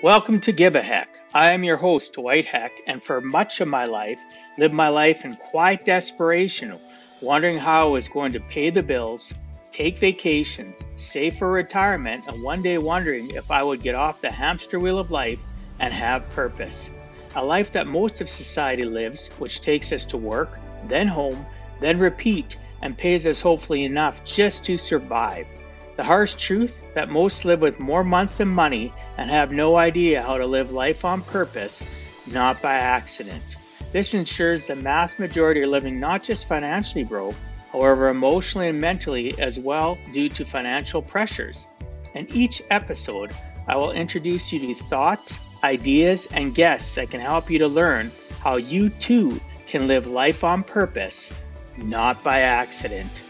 Welcome to Give a Heck. I am your host, Dwight Heck, and for much of my life, lived my life in quiet desperation, wondering how I was going to pay the bills, take vacations, save for retirement, and one day wondering if I would get off the hamster wheel of life and have purpose. A life that most of society lives, which takes us to work, then home, then repeat, and pays us hopefully enough just to survive. The harsh truth that most live with more month than money and have no idea how to live life on purpose, not by accident. This ensures the mass majority are living not just financially broke, however, emotionally and mentally as well due to financial pressures. In each episode, I will introduce you to thoughts, ideas, and guests that can help you to learn how you too can live life on purpose, not by accident.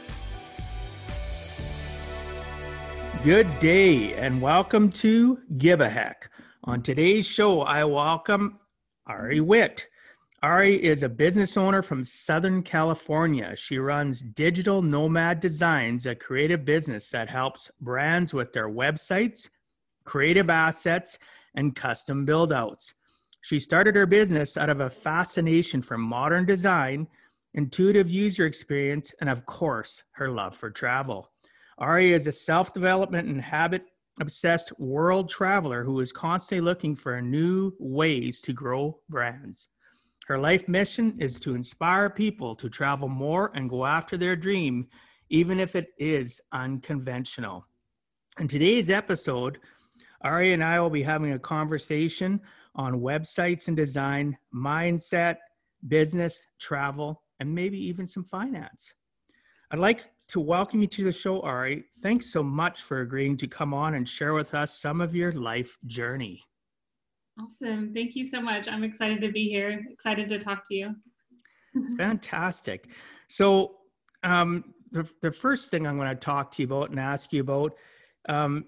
Good day and welcome to Give a Heck. On today's show, I welcome Ari Witt. Ari is a business owner from Southern California. She runs Digital Nomad Designs, a creative business that helps brands with their websites, creative assets, and custom build outs. She started her business out of a fascination for modern design, intuitive user experience, and of course, her love for travel. Ari is a self development and habit obsessed world traveler who is constantly looking for new ways to grow brands. Her life mission is to inspire people to travel more and go after their dream, even if it is unconventional. In today's episode, Ari and I will be having a conversation on websites and design, mindset, business, travel, and maybe even some finance. I'd like to welcome you to the show, Ari. Thanks so much for agreeing to come on and share with us some of your life journey. Awesome. Thank you so much. I'm excited to be here, excited to talk to you. Fantastic. So, um, the, the first thing I'm going to talk to you about and ask you about, um,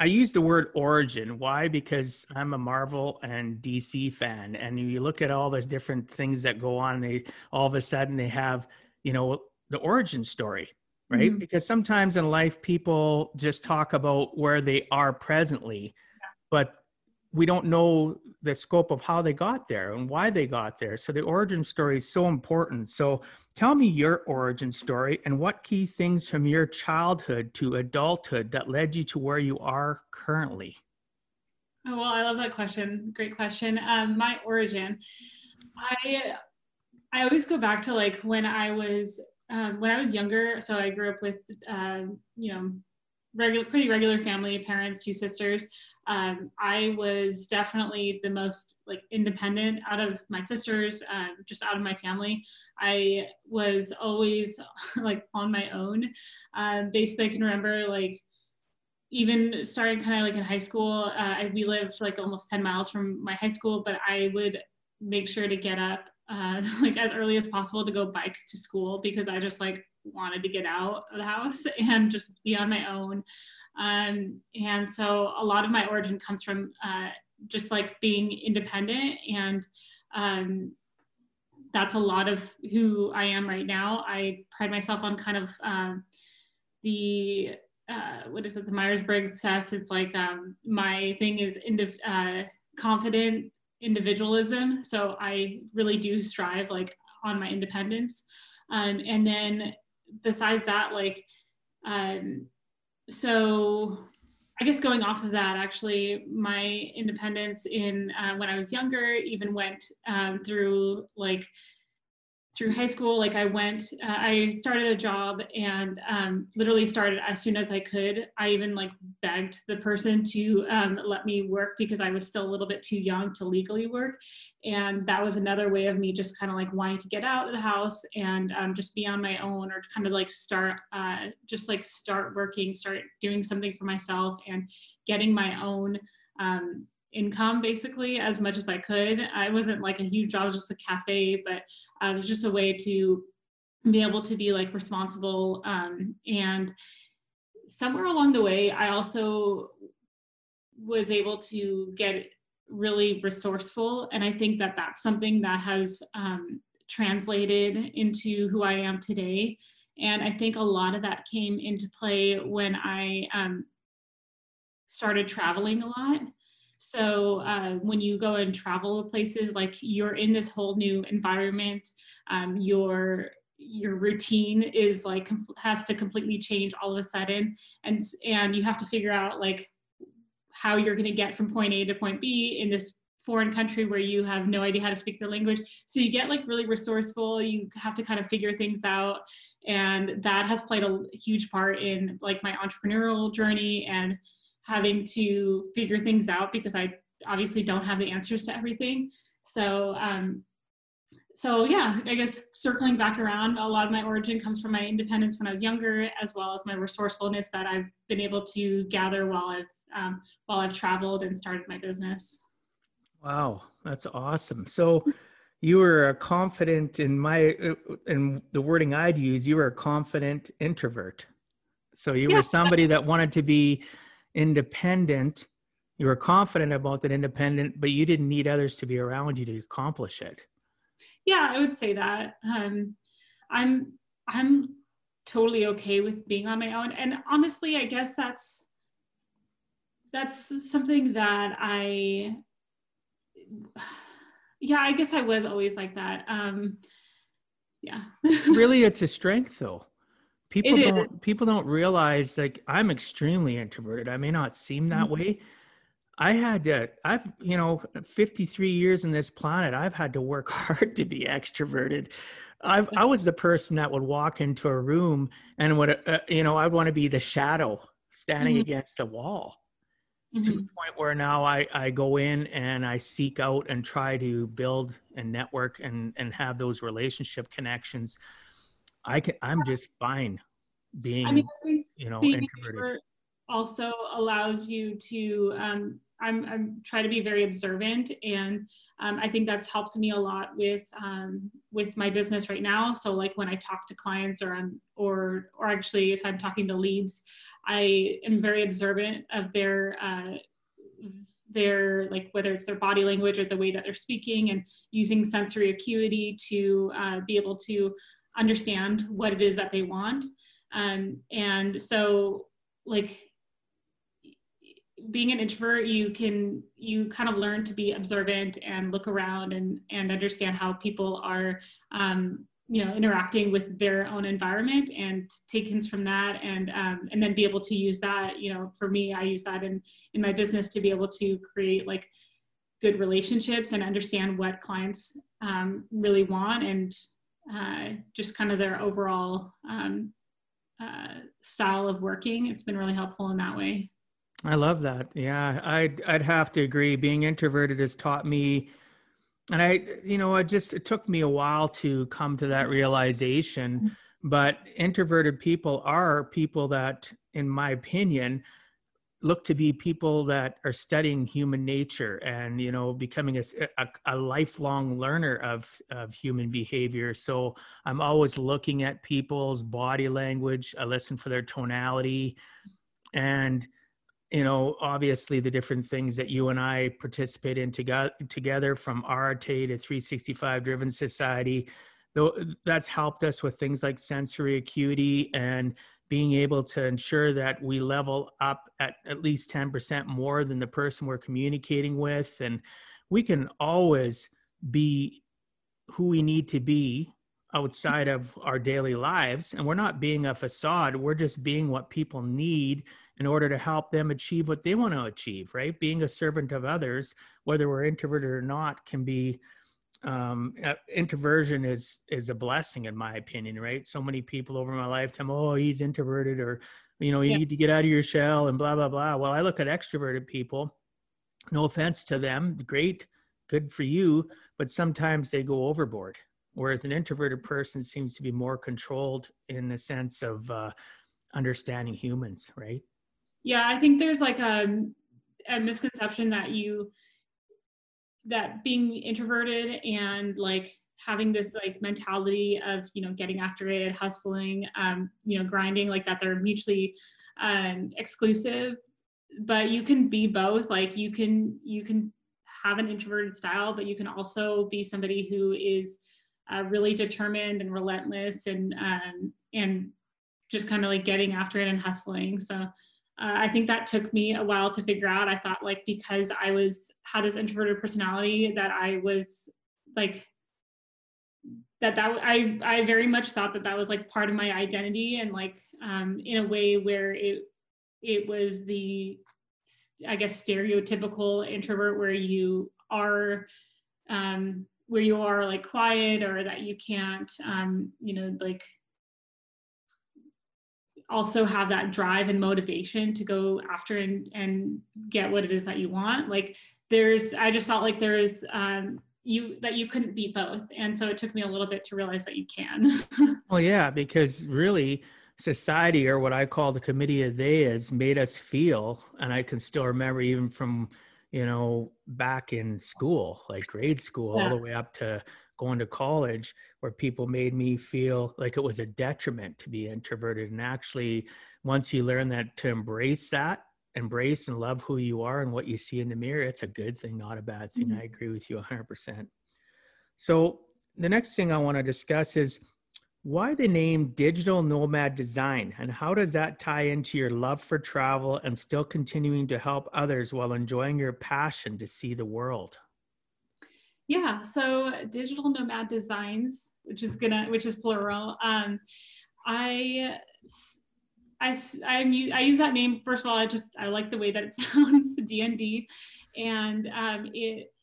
I use the word origin. Why? Because I'm a Marvel and DC fan, and you look at all the different things that go on. They all of a sudden they have, you know, the origin story, right? Mm-hmm. Because sometimes in life, people just talk about where they are presently, yeah. but we don't know the scope of how they got there and why they got there. So the origin story is so important. So tell me your origin story and what key things from your childhood to adulthood that led you to where you are currently. Oh, well, I love that question. Great question. Um, my origin, I I always go back to like when I was um, when I was younger, so I grew up with, uh, you know, regular, pretty regular family, parents, two sisters. Um, I was definitely the most like independent out of my sisters, um, just out of my family. I was always like on my own. Um, basically, I can remember like even starting kind of like in high school. Uh, I, we lived like almost 10 miles from my high school, but I would make sure to get up uh, like as early as possible to go bike to school because I just like wanted to get out of the house and just be on my own. Um, and so a lot of my origin comes from uh, just like being independent and um, that's a lot of who I am right now. I pride myself on kind of um, the uh, what is it, the Myers Briggs test. It's like um, my thing is indiv- uh, confident, individualism. So I really do strive like on my independence. Um, and then besides that, like, um, so I guess going off of that, actually, my independence in uh, when I was younger even went um, through like through high school like i went uh, i started a job and um, literally started as soon as i could. I even like begged the person to um, let me work because i was still a little bit too young to legally work. And that was another way of me just kind of like wanting to get out of the house and um, just be on my own or kind of like start uh, just like start working start doing something for myself and getting my own um, income basically as much as I could. I wasn't like a huge job, just a cafe, but uh, it was just a way to be able to be like responsible. Um, and somewhere along the way, I also was able to get really resourceful. And I think that that's something that has um, translated into who I am today. And I think a lot of that came into play when I um, started traveling a lot So uh, when you go and travel places, like you're in this whole new environment, um, your your routine is like has to completely change all of a sudden, and and you have to figure out like how you're going to get from point A to point B in this foreign country where you have no idea how to speak the language. So you get like really resourceful. You have to kind of figure things out. And that has played a huge part in like my entrepreneurial journey and having to figure things out because I obviously don't have the answers to everything. So, um, so yeah, I guess circling back around, a lot of my origin comes from my independence when I was younger, as well as my resourcefulness that I've been able to gather while I've um, while I've traveled and started my business. Wow, that's awesome. So you were a confident in my in the wording I'd use, you were a confident introvert. So you yeah. were somebody that wanted to be independent. You were confident about that independent but you didn't need others to be around you to accomplish it. Yeah i would say that. Um, i'm i'm totally okay with being on my own. And honestly i guess that's that's something that i yeah i guess i was always like that. Um yeah. Really it's a strength though people it don't is. people don't realize like i'm extremely introverted i may not seem that mm-hmm. way i had to i've you know 53 years in this planet i've had to work hard to be extroverted i i was the person that would walk into a room and would uh, you know i'd want to be the shadow standing mm-hmm. against the wall mm-hmm. to the point where now I, I go in and I seek out and try to build and network and, and have those relationship connections I can. I'm just fine being. I mean, you know, introverted. Also allows you to. Um, I'm I'm try to be very observant, and um, I think that's helped me a lot with um, with my business right now. So like when I talk to clients, or I'm or or actually if I'm talking to leads, I am very observant of their. Uh, their like whether it's their body language or the way that they're speaking and using sensory acuity to uh, be able to understand what it is that they want. Um, and so, like, being an introvert, you can you kind of learn to be observant and look around and and understand how people are um, you know interacting with their own environment and take hints from that and um, and then be able to use that you know for me i use that in in my business to be able to create like good relationships and understand what clients um, really want and uh, just kind of their overall um, uh, style of working. It's been really helpful in that way. I love that. Yeah, I'd I'd have to agree. Being introverted has taught me, and I, you know, it just it took me a while to come to that realization. Mm-hmm. But introverted people are people that, in my opinion, look to be people that are studying human nature and you know becoming a, a, a, lifelong learner of of human behavior. So i'm always looking at people's body language i listen for their tonality and you know obviously the different things that you and i participate in together together from arte to 365 driven society though that's helped us with things like sensory acuity and being able to ensure that we level up at at least 10% more than the person we're communicating with. And we can always be who we need to be outside of our daily lives. And we're not being a facade. We're just being what people need in order to help them achieve what they want to achieve right? Being a servant of others whether we're introverted or not can be um, uh, introversion is is a blessing in my opinion right? So many people over my lifetime oh he's introverted or you know you yeah. need to get out of your shell and blah blah blah. Well i look at extroverted people no offense to them great good for you but sometimes they go overboard. Whereas an introverted person seems to be more controlled in the sense of uh, understanding humans right? Yeah i think there's like a, a misconception that you that being introverted and like having this like mentality of you know getting after it hustling um you know grinding like that they're mutually um exclusive. But you can be both. Like you can you can have an introverted style but you can also be somebody who is uh, really determined and relentless and um and just kind of like getting after it and hustling. So uh, I think that took me a while to figure out. I thought like because I was had this introverted personality that I was like that that I I very much thought that that was like part of my identity and like um, in a way where it it was the I guess stereotypical introvert where you are um, where you are like quiet or that you can't um, you know like also have that drive and motivation to go after and, and get what it is that you want. Like there's i just felt like there's um, you that you couldn't be both. And so it took me a little bit to realize that you can. Well yeah because really society or what i call the committee of they is made us feel and i can still remember even from you know back in school like grade school yeah. all the way up to going to college where people made me feel like it was a detriment to be introverted and actually once you learn that to embrace that embrace and love who you are and what you see in the mirror, it's a good thing, not a bad thing. Mm-hmm. I agree with you 100%. So, the next thing I want to discuss is why the name Digital Nomad Design and how does that tie into your love for travel and still continuing to help others while enjoying your passion to see the world? Yeah, so Digital Nomad Designs, which is gonna, which is plural. Um, I I, I'm, I use that name first of all. I just I like the way that it sounds, DND, and um, it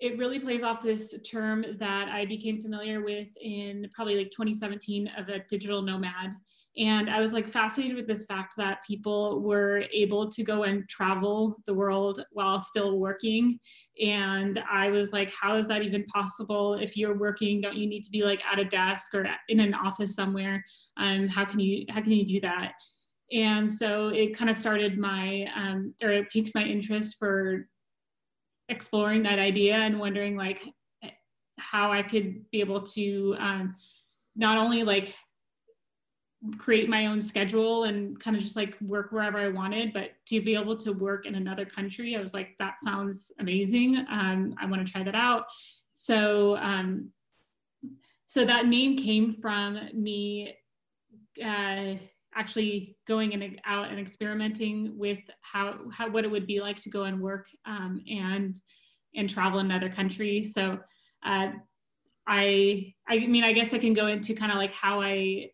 it really plays off this term that I became familiar with in probably like 2017 of a digital nomad. And I was like fascinated with this fact that people were able to go and travel the world while still working. And I was like, how is that even possible? If you're working, don't you need to be like at a desk or in an office somewhere? Um, how can you how can you do that? And so it kind of started my um, or it piqued my interest for exploring that idea and wondering like how I could be able to um, not only like create my own schedule and kind of just like work wherever I wanted, but to be able to work in another country, I was like, that sounds amazing. Um, I want to try that out. So, um, so that name came from me uh, actually going and out and experimenting with how, how what it would be like to go and work um, and and travel in another country. So, uh, I I mean, I guess I can go into kind of like how I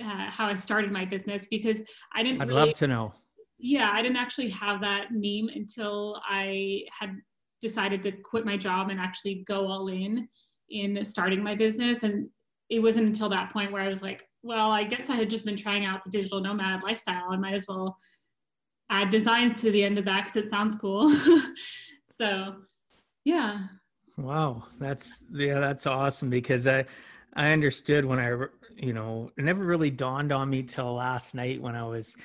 uh, how I started my business because I didn't. I'd really, love to know. Yeah, I didn't actually have that name until I had decided to quit my job and actually go all in in starting my business. And it wasn't until that point where I was like, well, I guess I had just been trying out the digital nomad lifestyle. I might as well add designs to the end of that because it sounds cool. so, yeah. Wow, that's yeah, that's awesome because I I understood when I you know, it never really dawned on me till last night when I was,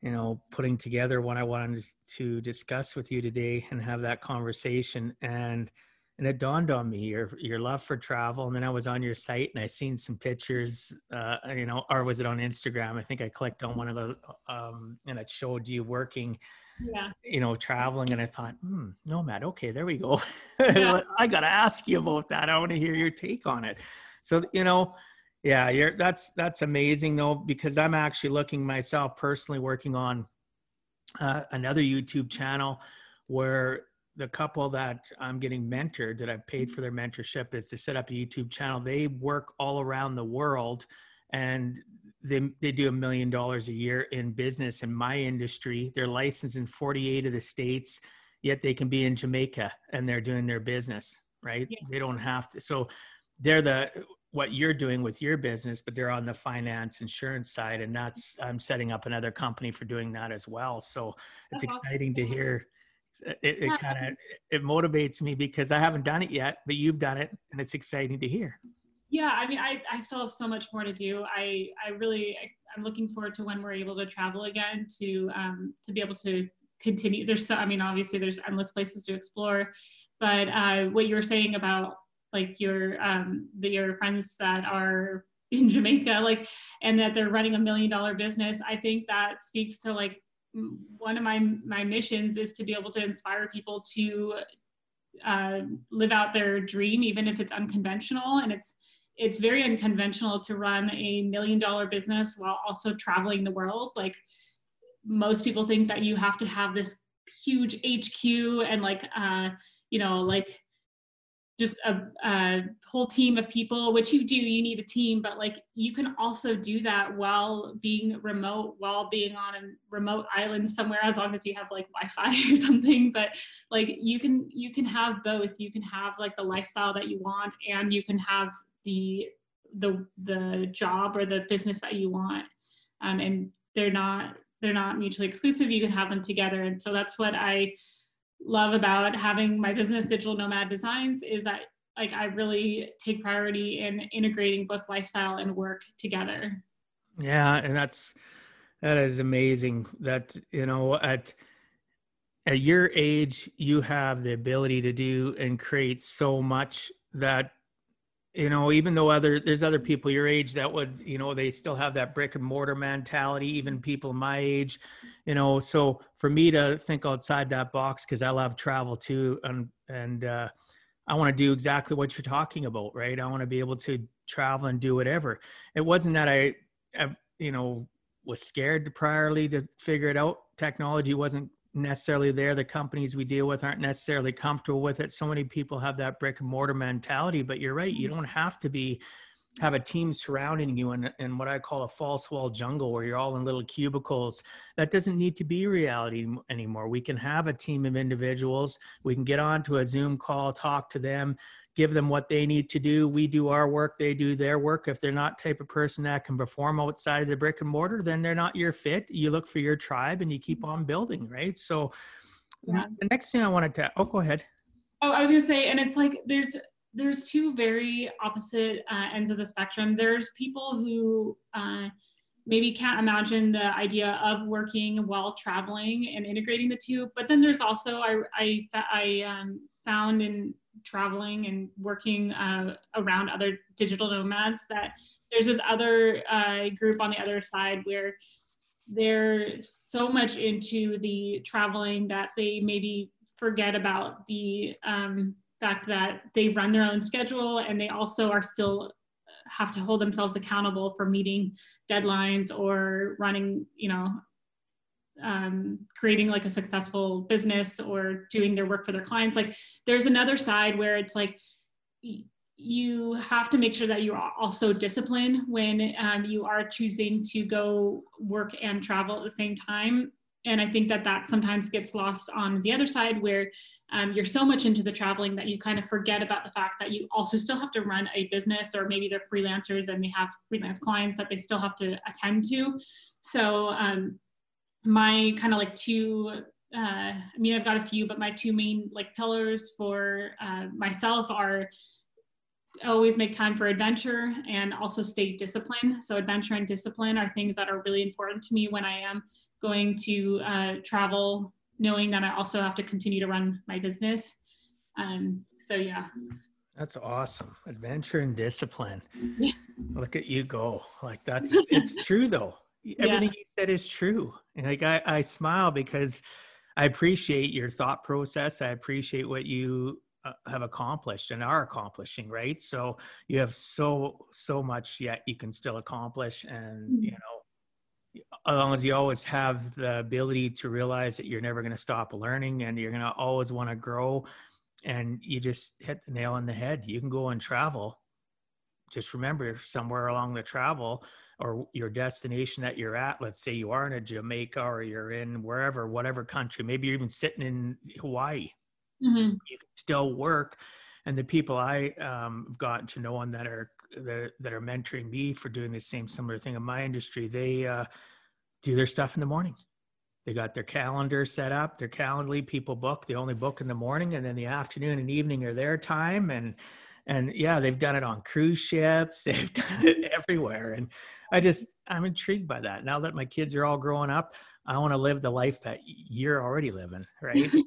you know, putting together what I wanted to discuss with you today and have that conversation. And and it dawned on me your your love for travel. And then I was on your site and I seen some pictures, uh, you know, or was it on Instagram? I think I clicked on one of the um, and it showed you working yeah. you know, traveling. And I thought, hmm, nomad. Okay, there we go. Yeah. I got to ask you about that. I want to hear your take on it. So, you know, yeah, you're that's that's amazing though because I'm actually looking myself personally working on uh, another YouTube channel where the couple that I'm getting mentored that I've paid mm-hmm. for their mentorship is to set up a YouTube channel. They work all around the world and they, they do a million dollars a year in business in my industry. They're licensed in 48 of the states, yet they can be in Jamaica and they're doing their business, right? Yeah. They don't have to. So they're the what you're doing with your business, but they're on the finance insurance side, and that's I'm setting up another company for doing that as well. So it's that's exciting awesome. to hear. It, it kind of it motivates me because I haven't done it yet, but you've done it, and it's exciting to hear. Yeah, I mean, I, I still have so much more to do. I I really I, I'm looking forward to when we're able to travel again to um to be able to continue. There's so I mean, obviously there's endless places to explore, but uh, what you were saying about like your um the, your friends that are in Jamaica, like, and that they're running a million dollar business. I think that speaks to like one of my my missions is to be able to inspire people to uh, live out their dream, even if it's unconventional. And it's it's very unconventional to run a million dollar business while also traveling the world. Like most people think that you have to have this huge HQ and like uh, you know like just a, a, whole team of people which you do you need a team but like you can also do that while being remote while being on a remote island somewhere as long as you have like wi-fi or something but like you can you can have both. You can have like the lifestyle that you want and you can have the the the job or the business that you want. Um, and they're not they're not mutually exclusive. You can have them together. And so that's what i love about having my business digital nomad designs is that like i really take priority in integrating both lifestyle and work together. Yeah and that's that is amazing that you know at at your age you have the ability to do and create so much that you know even though other there's other people your age that would you know they still have that brick and mortar mentality even people my age you know. So for me to think outside that box because i love travel too and and uh, i want to do exactly what you're talking about right? I want to be able to travel and do whatever. It wasn't that i, I you know was scared priorly to figure it out. Technology wasn't necessarily there. The companies we deal with aren't necessarily comfortable with it. So many people have that brick and mortar mentality, but you're right. You mm-hmm. don't have to be have a team surrounding you in, in what I call a false wall jungle where you're all in little cubicles. That doesn't need to be reality anymore. We can have a team of individuals. We can get onto a Zoom call, talk to them, give them what they need to do. We do our work, they do their work. If they're not type of person that can perform outside of the brick and mortar, then they're not your fit. You look for your tribe and you keep on building, right? So yeah. the next thing I wanted to oh go ahead. Oh, I was gonna say, and it's like there's there's two very opposite uh, ends of the spectrum. There's people who uh, maybe can't imagine the idea of working while traveling and integrating the two. But then there's also I I, I um, found in traveling and working uh, around other digital nomads that there's this other uh, group on the other side where they're so much into the traveling that they maybe forget about the um, fact that they run their own schedule and they also are still have to hold themselves accountable for meeting deadlines or running you know um, creating like a successful business or doing their work for their clients. Like there's another side where it's like you have to make sure that you're also disciplined when um, you are choosing to go work and travel at the same time. And i think that that sometimes gets lost on the other side where um, you're so much into the traveling that you kind of forget about the fact that you also still have to run a business or maybe they're freelancers and they have freelance clients that they still have to attend to. So um, my kind of like two uh, I mean, I've got a few, but my two main like pillars for uh, myself are always make time for adventure and also stay disciplined. So adventure and discipline are things that are really important to me when I am going to uh, travel, knowing that I also have to continue to run my business. Um, so yeah. That's awesome. Adventure and discipline. Yeah. Look at you go. Like that's it's true though everything yeah. you said is true. And like I, I smile because I appreciate your thought process. I appreciate what you uh, have accomplished and are accomplishing, right? So you have so so much yet you can still accomplish, and mm-hmm. you know, as long as you always have the ability to realize that you're never going to stop learning and you're going to always want to grow, and you just hit the nail on the head. You can go and travel. Just remember, somewhere along the travel, or your destination that you're at let's say you are in a jamaica or you're in wherever whatever country maybe you're even sitting in hawaii mm-hmm. you can still work and the people i um, have gotten to know on that are that, that are mentoring me for doing the same similar thing in my industry they uh, do their stuff in the morning they got their calendar set up their calendly people book they only book in the morning and then the afternoon and evening are their time and and yeah they've done it on cruise ships they've done it everywhere and i just i'm intrigued by that. Now that my kids are all growing up i want to live the life that you're already living right?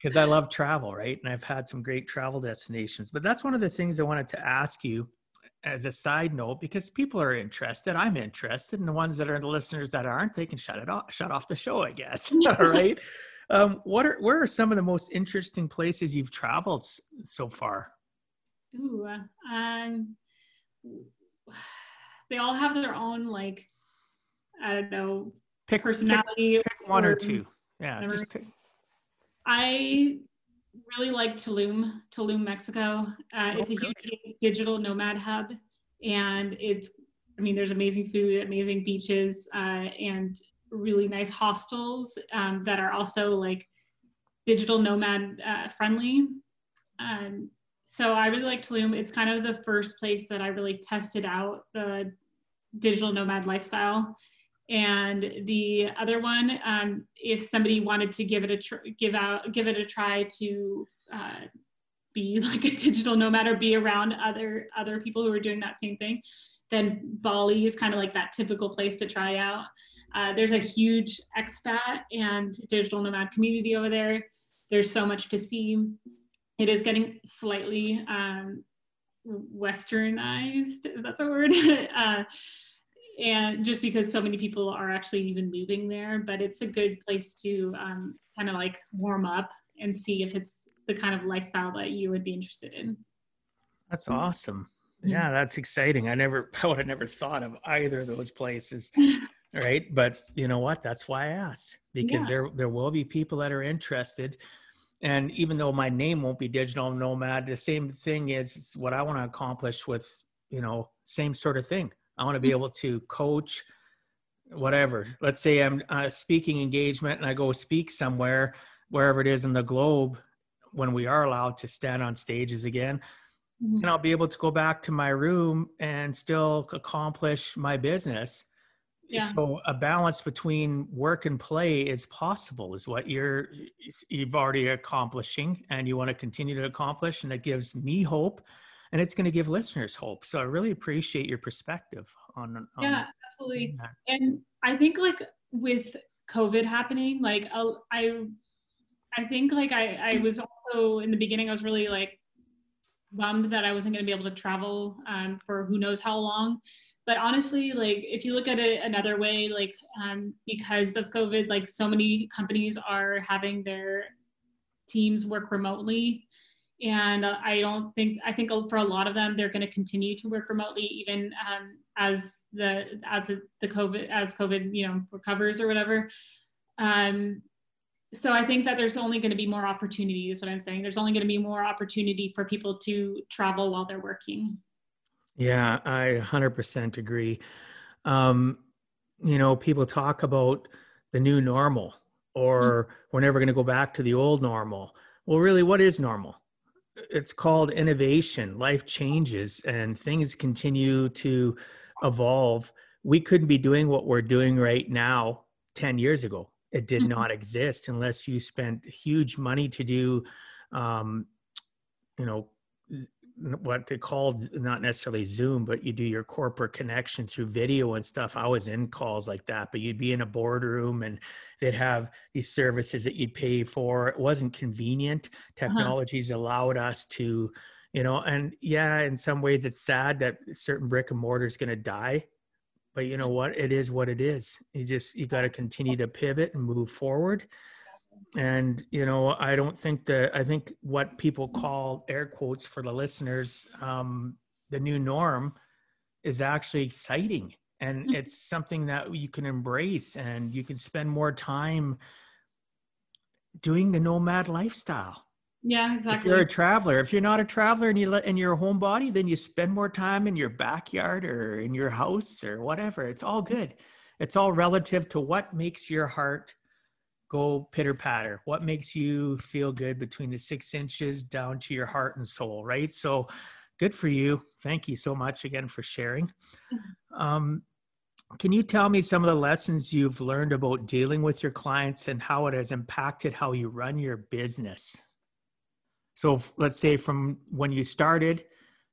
Because i love travel right? And i've had some great travel destinations but that's one of the things i wanted to ask you as a side note because people are interested i'm interested and the ones that are the listeners that aren't they can shut it off shut off the show i guess all right? Um, what are where are some of the most interesting places you've traveled so far Ooh, um, they all have their own like I don't know pick personality. Pick, pick one or, or two. Yeah, just pick. I really like Tulum, Tulum, Mexico. Uh, it's a huge digital nomad hub, and it's. I mean, there's amazing food, amazing beaches, uh, and really nice hostels um, that are also like digital nomad uh, friendly. Um, so I really like Tulum. It's kind of the first place that I really tested out the digital nomad lifestyle. And the other one, um, if somebody wanted to give it a tr- give out give it a try to uh, be like a digital nomad or be around other other people who are doing that same thing, then Bali is kind of like that typical place to try out. Uh, there's a huge expat and digital nomad community over there. There's so much to see it is getting slightly um, westernized, if that's a word. uh, and just because so many people are actually even moving there, but it's a good place to um, kind of like warm up and see if it's the kind of lifestyle that you would be interested in. That's awesome. Yeah, that's exciting. I never, I would have never thought of either of those places. right. But you know what? That's why I asked because yeah. there, there will be people that are interested and even though my name won't be digital nomad the same thing is what i want to accomplish with you know same sort of thing i want to be mm-hmm. able to coach whatever let's say i'm a speaking engagement and i go speak somewhere wherever it is in the globe when we are allowed to stand on stages again mm-hmm. and i'll be able to go back to my room and still accomplish my business yeah. so a balance between work and play is possible is what you're you've already accomplishing and you want to continue to accomplish and it gives me hope and it's going to give listeners hope. So i really appreciate your perspective on, on yeah absolutely. and i think like with covid happening like i i think like i i was also in the beginning i was really like bummed that i wasn't going to be able to travel um, for who knows how long but honestly like if you look at it another way like um, because of covid like so many companies are having their teams work remotely. And i don't think i think for a lot of them they're going to continue to work remotely even um, as the as the covid as covid you know recovers or whatever. Um, so i think that there's only going to be more opportunities what i'm saying. There's only going to be more opportunity for people to travel while they're working yeah, I 100% agree. Um, you know, people talk about the new normal or mm-hmm. we're never going to go back to the old normal. Well, really, what is normal? It's called innovation. Life changes and things continue to evolve. We couldn't be doing what we're doing right now 10 years ago. It did mm-hmm. not exist unless you spent huge money to do, um, you know, what they called not necessarily Zoom, but you do your corporate connection through video and stuff. I was in calls like that, but you'd be in a boardroom and they'd have these services that you'd pay for. It wasn't convenient. Uh-huh. Technologies uh-huh. allowed us to, you know, and yeah, in some ways it's sad that certain brick and mortar is going to die. But you know what? It is what it is. You just, you got to continue to pivot and move forward and you know i don't think that i think what people call air quotes for the listeners um, the new norm is actually exciting. And mm-hmm. it's something that you can embrace and you can spend more time doing the nomad lifestyle. Yeah exactly if you're a traveler if you're not a traveler and you let in your homebody then you spend more time in your backyard or in your house or whatever. It's all good. It's all relative to what makes your heart go pitter patter. What makes you feel good between the six inches down to your heart and soul right? So good for you. Thank you so much again for sharing. Mm-hmm. um, can you tell me some of the lessons you've learned about dealing with your clients and how it has impacted how you run your business? So let's say from when you started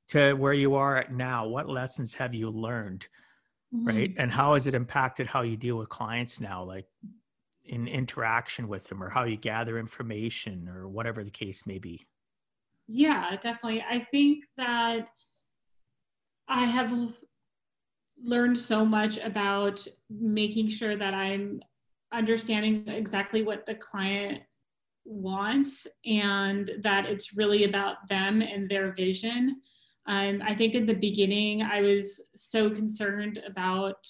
to where you are at now what lessons have you learned mm-hmm. right? And how has it impacted how you deal with clients now? Like in interaction with them or how you gather information or whatever the case may be? Yeah definitely. I think that i have learned so much about making sure that i'm understanding exactly what the client wants and that it's really about them and their vision. Um, i think in the beginning i was so concerned about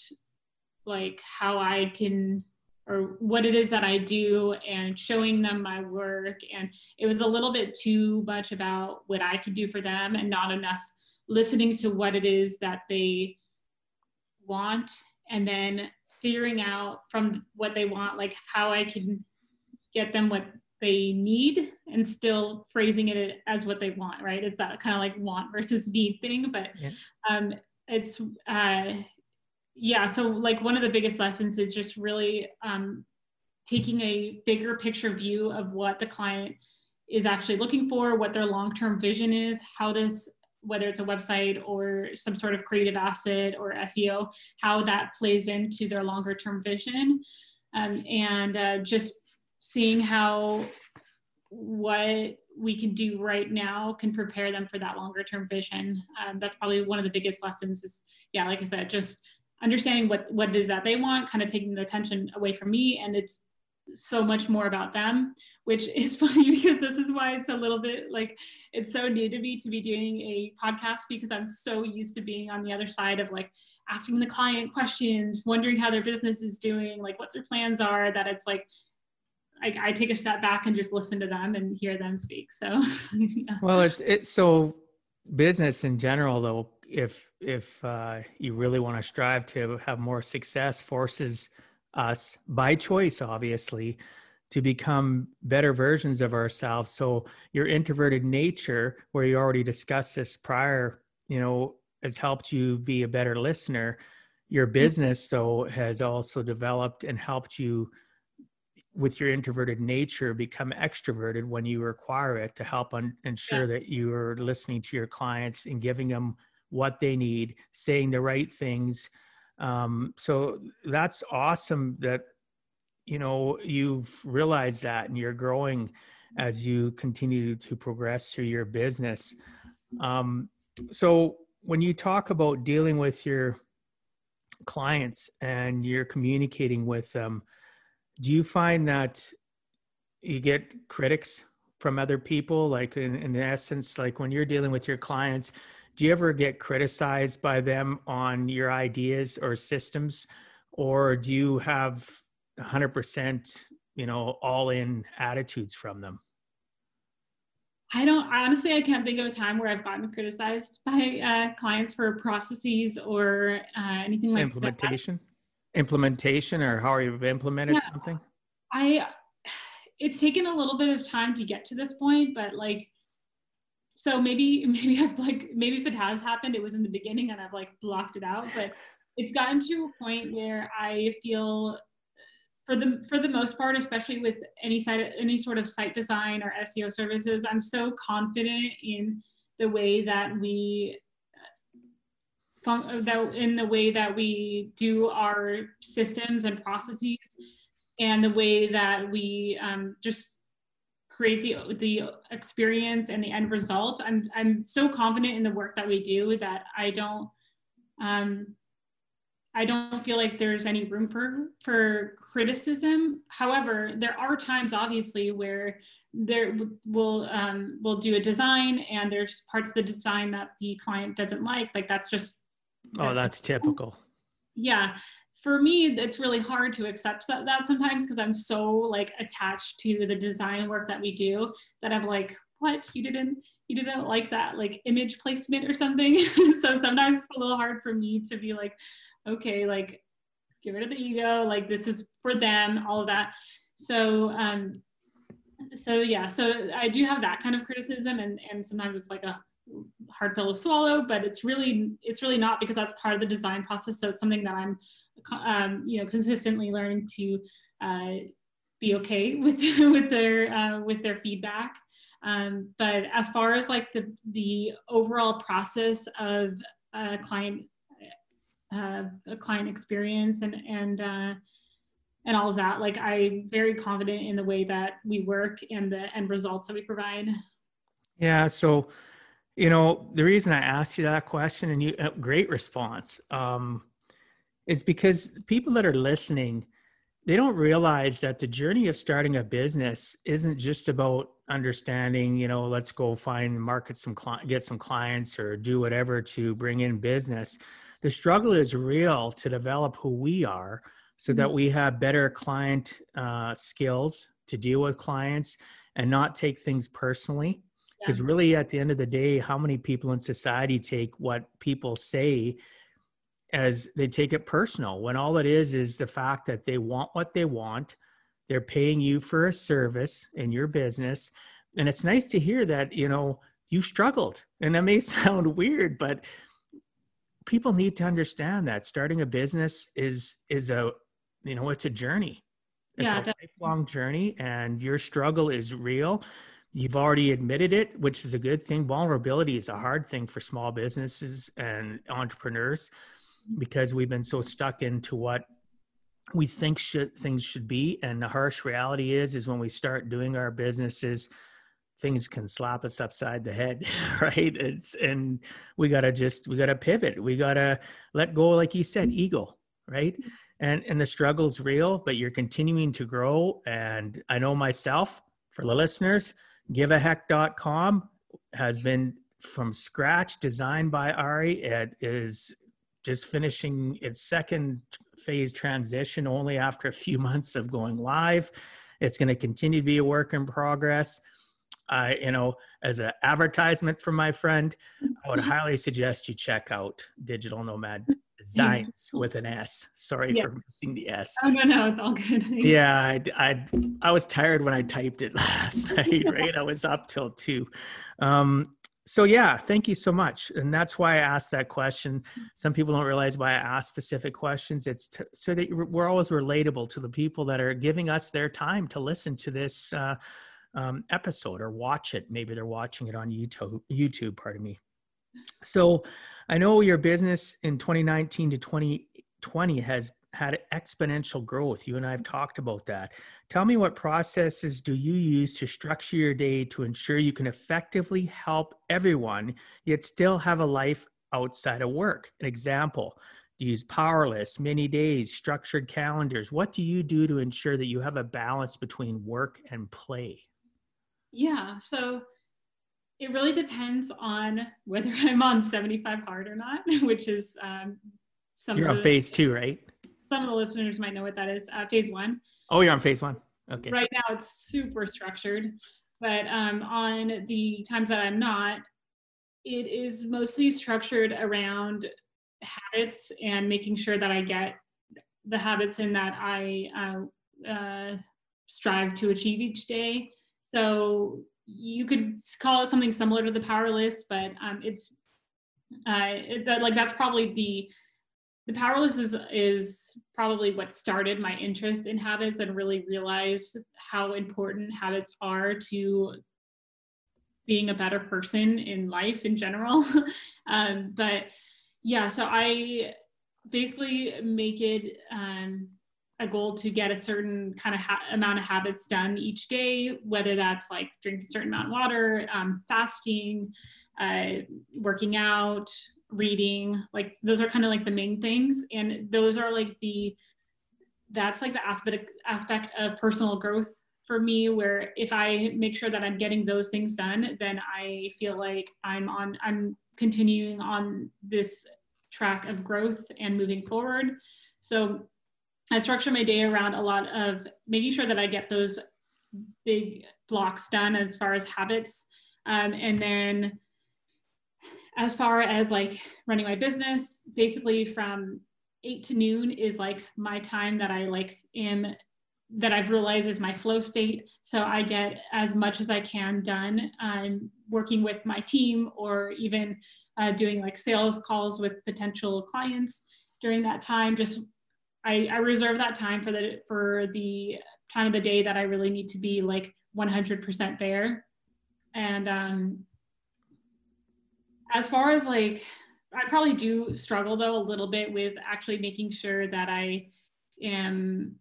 like how i can or what it is that I do and showing them my work. And it was a little bit too much about what I could do for them and not enough listening to what it is that they want and then figuring out from what they want, like how I can get them what they need and still phrasing it as what they want, right? It's that kind of like want versus need thing. But yeah. um, it's, uh, yeah so like one of the biggest lessons is just really um, taking a bigger picture view of what the client is actually looking for what their long-term vision is how this whether it's a website or some sort of creative asset or seo how that plays into their longer term vision. Um, and uh, just seeing how what we can do right now can prepare them for that longer term vision. Um, that's probably one of the biggest lessons is yeah like i said just understanding what what it is that they want kind of taking the attention away from me and it's so much more about them which is funny because this is why it's a little bit like it's so new to me to be doing a podcast because i'm so used to being on the other side of like asking the client questions wondering how their business is doing like what their plans are that it's like I, I take a step back and just listen to them and hear them speak so yeah. well it's it's so business in general though if if uh, you really want to strive to have more success forces us by choice obviously to become better versions of ourselves. So your introverted nature where you already discussed this prior you know has helped you be a better listener. Your business though has also developed and helped you with your introverted nature become extroverted when you require it to help un- ensure yeah. that you are listening to your clients and giving them what they need saying the right things. Um, so that's awesome that you know you've realized that and you're growing as you continue to progress through your business. Um, so when you talk about dealing with your clients and you're communicating with them do you find that you get critics from other people? Like in, in essence like when you're dealing with your clients do you ever get criticized by them on your ideas or systems or do you have 100% you know all in attitudes from them I don't honestly. I can't think of a time where I've gotten criticized by uh, clients for processes or uh, anything like implementation. That implementation or how you've implemented yeah, something? I it's taken a little bit of time to get to this point, but like so maybe maybe I've like maybe if it has happened, it was in the beginning and I've like blocked it out. But it's gotten to a point where I feel for the for the most part, especially with any site any sort of site design or SEO services, I'm so confident in the way that we fun- in the way that we do our systems and processes and the way that we um, just create the the experience and the end result i'm i'm so confident in the work that we do that i don't um, i don't feel like there's any room for for criticism however there are times obviously where there will um, we'll do a design and there's parts of the design that the client doesn't like like that's just oh, that's typical. Yeah. For me, it's really hard to accept that, that sometimes because I'm so like attached to the design work that we do that I'm like, what? You didn't you didn't like that like image placement or something. so sometimes it's a little hard for me to be like, okay, like get rid of the ego, like this is for them, all of that. So um so yeah, so I do have that kind of criticism and and sometimes it's like a hard pill to swallow but it's really it's really not because that's part of the design process. So it's something that i'm um, you know consistently learning to uh, be okay with with their uh, with their feedback. Um, but as far as like the the overall process of a client uh, a client experience and and uh, and all of that like i'm very confident in the way that we work and the end results that we provide. Yeah so you know, the reason I asked you that question and you uh, great response um, is because people that are listening, they don't realize that the journey of starting a business isn't just about understanding, you know, let's go find market some client, get some clients or do whatever to bring in business. The struggle is real to develop who we are so that we have better client uh, skills to deal with clients and not take things personally because yeah. really at the end of the day how many people in society take what people say as they take it personal when all it is is the fact that they want what they want they're paying you for a service in your business and it's nice to hear that you know you struggled and that may sound weird but people need to understand that starting a business is is a you know it's a journey it's yeah, a definitely. lifelong journey and your struggle is real you've already admitted it which is a good thing. Vulnerability is a hard thing for small businesses and entrepreneurs because we've been so stuck into what we think should things should be. And the harsh reality is is when we start doing our businesses things can slap us upside the head right? It's and we got to just we got to pivot. We got to let go like you said ego right? And and the struggle's real but you're continuing to grow. And i know myself for the listeners giveaheck.com has been from scratch designed by ari. It is just finishing its second phase transition only after a few months of going live. It's going to continue to be a work in progress. I, you know, as an advertisement from my friend, I would highly suggest you check out Digital Nomad Designs with an S. Sorry yeah. for missing the S. Oh no, no, it's all good. Yeah, I, I, I was tired when I typed it last night. Right, I was up till two. Um, so yeah, thank you so much, and that's why I asked that question. Some people don't realize why I ask specific questions. It's to, so that we're always relatable to the people that are giving us their time to listen to this. Uh, um, episode or watch it. Maybe they're watching it on YouTube. YouTube, pardon me. So, I know your business in 2019 to 2020 has had exponential growth. You and I have talked about that. Tell me what processes do you use to structure your day to ensure you can effectively help everyone yet still have a life outside of work? An example, do you use power lists, mini days, structured calendars? What do you do to ensure that you have a balance between work and play? Yeah. So it really depends on whether I'm on 75 hard or not, which is um, some. You're on the, phase two, right? Some of the listeners might know what that is. Uh, phase one. Oh, you're on phase one. Okay. Right now, it's super structured, but um, on the times that I'm not, it is mostly structured around habits and making sure that I get the habits in that I uh, uh, strive to achieve each day so you could call it something similar to the power list, but um, it's uh, it, that, like that's probably the the power list is is probably what started my interest in habits and really realized how important habits are to being a better person in life in general. um, but yeah, so I basically make it um, a goal to get a certain kind of ha- amount of habits done each day, whether that's like drinking a certain amount of water, um, fasting, uh, working out, reading. Like those are kind of like the main things, and those are like the that's like the aspect aspect of personal growth for me where if i make sure that i'm getting those things done then i feel like i'm on i'm continuing on this track of growth and moving forward so I structure my day around a lot of making sure that I get those big blocks done as far as habits. Um, and then as far as like running my business, basically from eight to noon is like my time that I like am that I've realized is my flow state. So I get as much as I can done um, working with my team or even uh, doing like sales calls with potential clients during that time, just I, I reserve that time for the for the time of the day that I really need to be like 100% there. And um, as far as like, I probably do struggle though a little bit with actually making sure that I am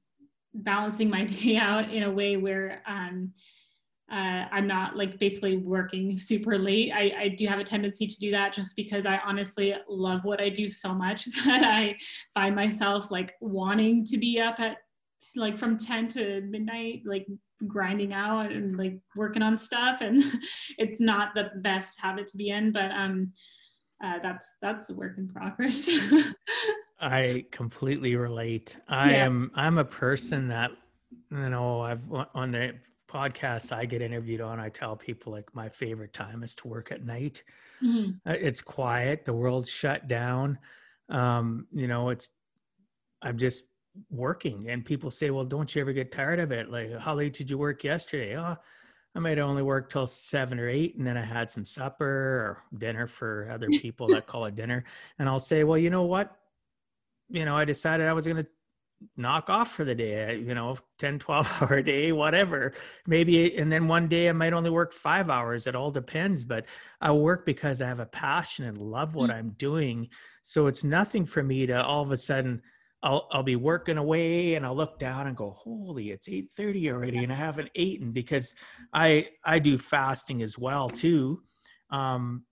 balancing my day out in a way where um, uh, I'm not like basically working super late. I, I do have a tendency to do that just because I honestly love what I do so much that I find myself like wanting to be up at like from 10 to midnight, like grinding out and like working on stuff. And it's not the best habit to be in, but um, uh, that's that's a work in progress. I completely relate. I yeah. am I'm a person that you know I've on the podcast I get interviewed on I tell people like my favorite time is to work at night. Mm-hmm. Uh, it's quiet, the world's shut down. Um, you know, it's I'm just working and people say, "Well, don't you ever get tired of it? Like how late did you work yesterday?" Oh, I might only work till seven or eight, and then I had some supper or dinner for other people that call it dinner. And I'll say, well, you know what? You know, I decided I was going to knock off for the day, you know, 10, 12 hour day, whatever. Maybe, and then one day I might only work five hours. It all depends, but I work because I have a passion and love what mm-hmm. I'm doing. So it's nothing for me to all of a sudden, I'll I'll be working away and I'll look down and go, holy, it's 8:30 already and I haven't eaten because I I do fasting as well too. Um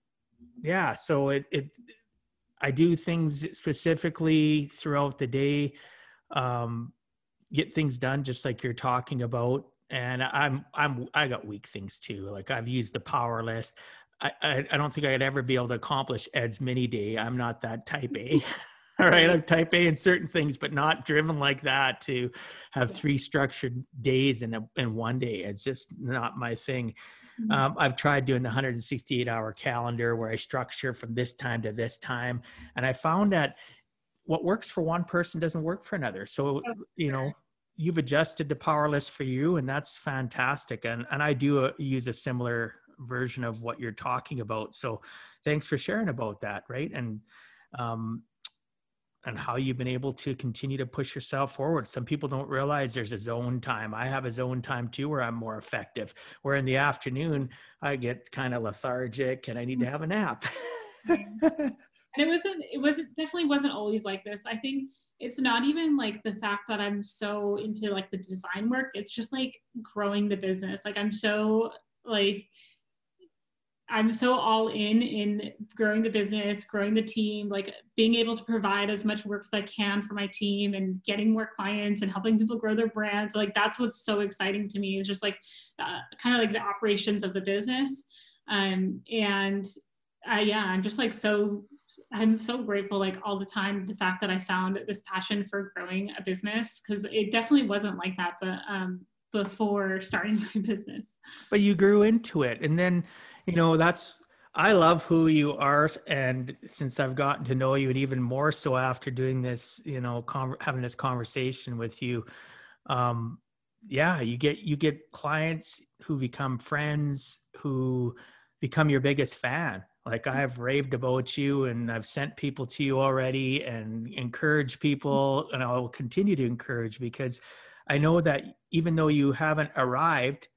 yeah, so it it I do things specifically throughout the day, um, get things done just like you're talking about. And I'm I'm I got weak things too. Like I've used the power list. I, I, I don't think I'd ever be able to accomplish Ed's mini day. I'm not that type A. all right i'm type a in certain things but not driven like that to have three structured days in, a, in one day it's just not my thing mm-hmm. um, i've tried doing the 168 hour calendar where i structure from this time to this time and i found that what works for one person doesn't work for another so you know you've adjusted the power list for you and that's fantastic and, and i do uh, use a similar version of what you're talking about so thanks for sharing about that right and um, and how you've been able to continue to push yourself forward. Some people don't realize there's a zone time. I have a zone time too where I'm more effective. Where in the afternoon I get kind of lethargic and I need to have a nap. and it wasn't it wasn't definitely wasn't always like this. I think it's not even like the fact that I'm so into like the design work. It's just like growing the business. Like I'm so like I'm so all in in growing the business, growing the team, like being able to provide as much work as I can for my team and getting more clients and helping people grow their brands. Like that's what's so exciting to me is just like uh, kind of like the operations of the business. Um, and uh, yeah, I'm just like so I'm so grateful like all the time the fact that I found this passion for growing a business because it definitely wasn't like that, but um, before starting my business. But you grew into it, and then you know that's i love who you are and since i've gotten to know you and even more so after doing this you know con- having this conversation with you um yeah you get you get clients who become friends who become your biggest fan like mm. i've raved about you and i've sent people to you already and encouraged mm. people and i'll continue to encourage because i know that even though you haven't arrived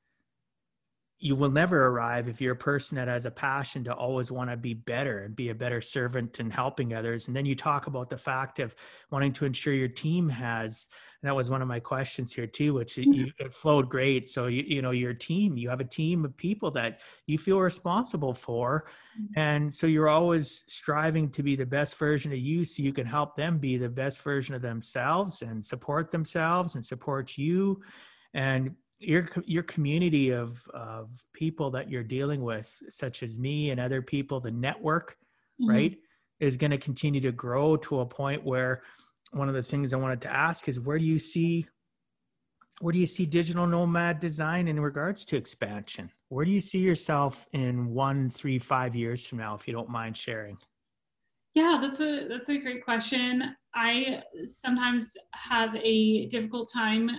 you will never arrive if you're a person that has a passion to always want to be better and be a better servant and helping others. And then you talk about the fact of wanting to ensure your team has. That was one of my questions here too, which you, mm-hmm. it flowed great. So you you know your team, you have a team of people that you feel responsible for, mm-hmm. and so you're always striving to be the best version of you, so you can help them be the best version of themselves and support themselves and support you and your your community of of people that you're dealing with such as me and other people the network mm-hmm. right is going to continue to grow to a point where one of the things i wanted to ask is where do you see where do you see digital nomad design in regards to expansion? Where do you see yourself in one three five years from now if you don't mind sharing? Yeah that's a that's a great question. I sometimes have a difficult time